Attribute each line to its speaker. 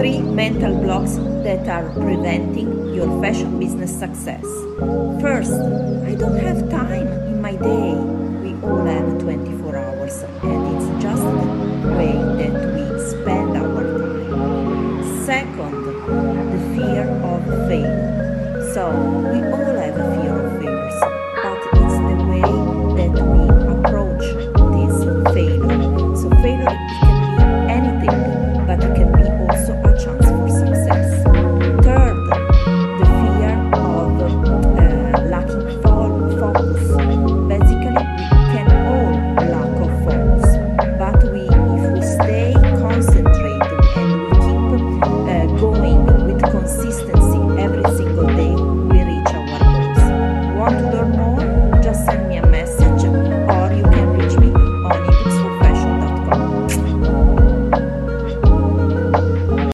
Speaker 1: three mental blocks that are preventing your fashion business success. First, I don't have time in my day. We all have 24 hours, and it's just the way that we spend our time. Second, the fear of failure. So, we all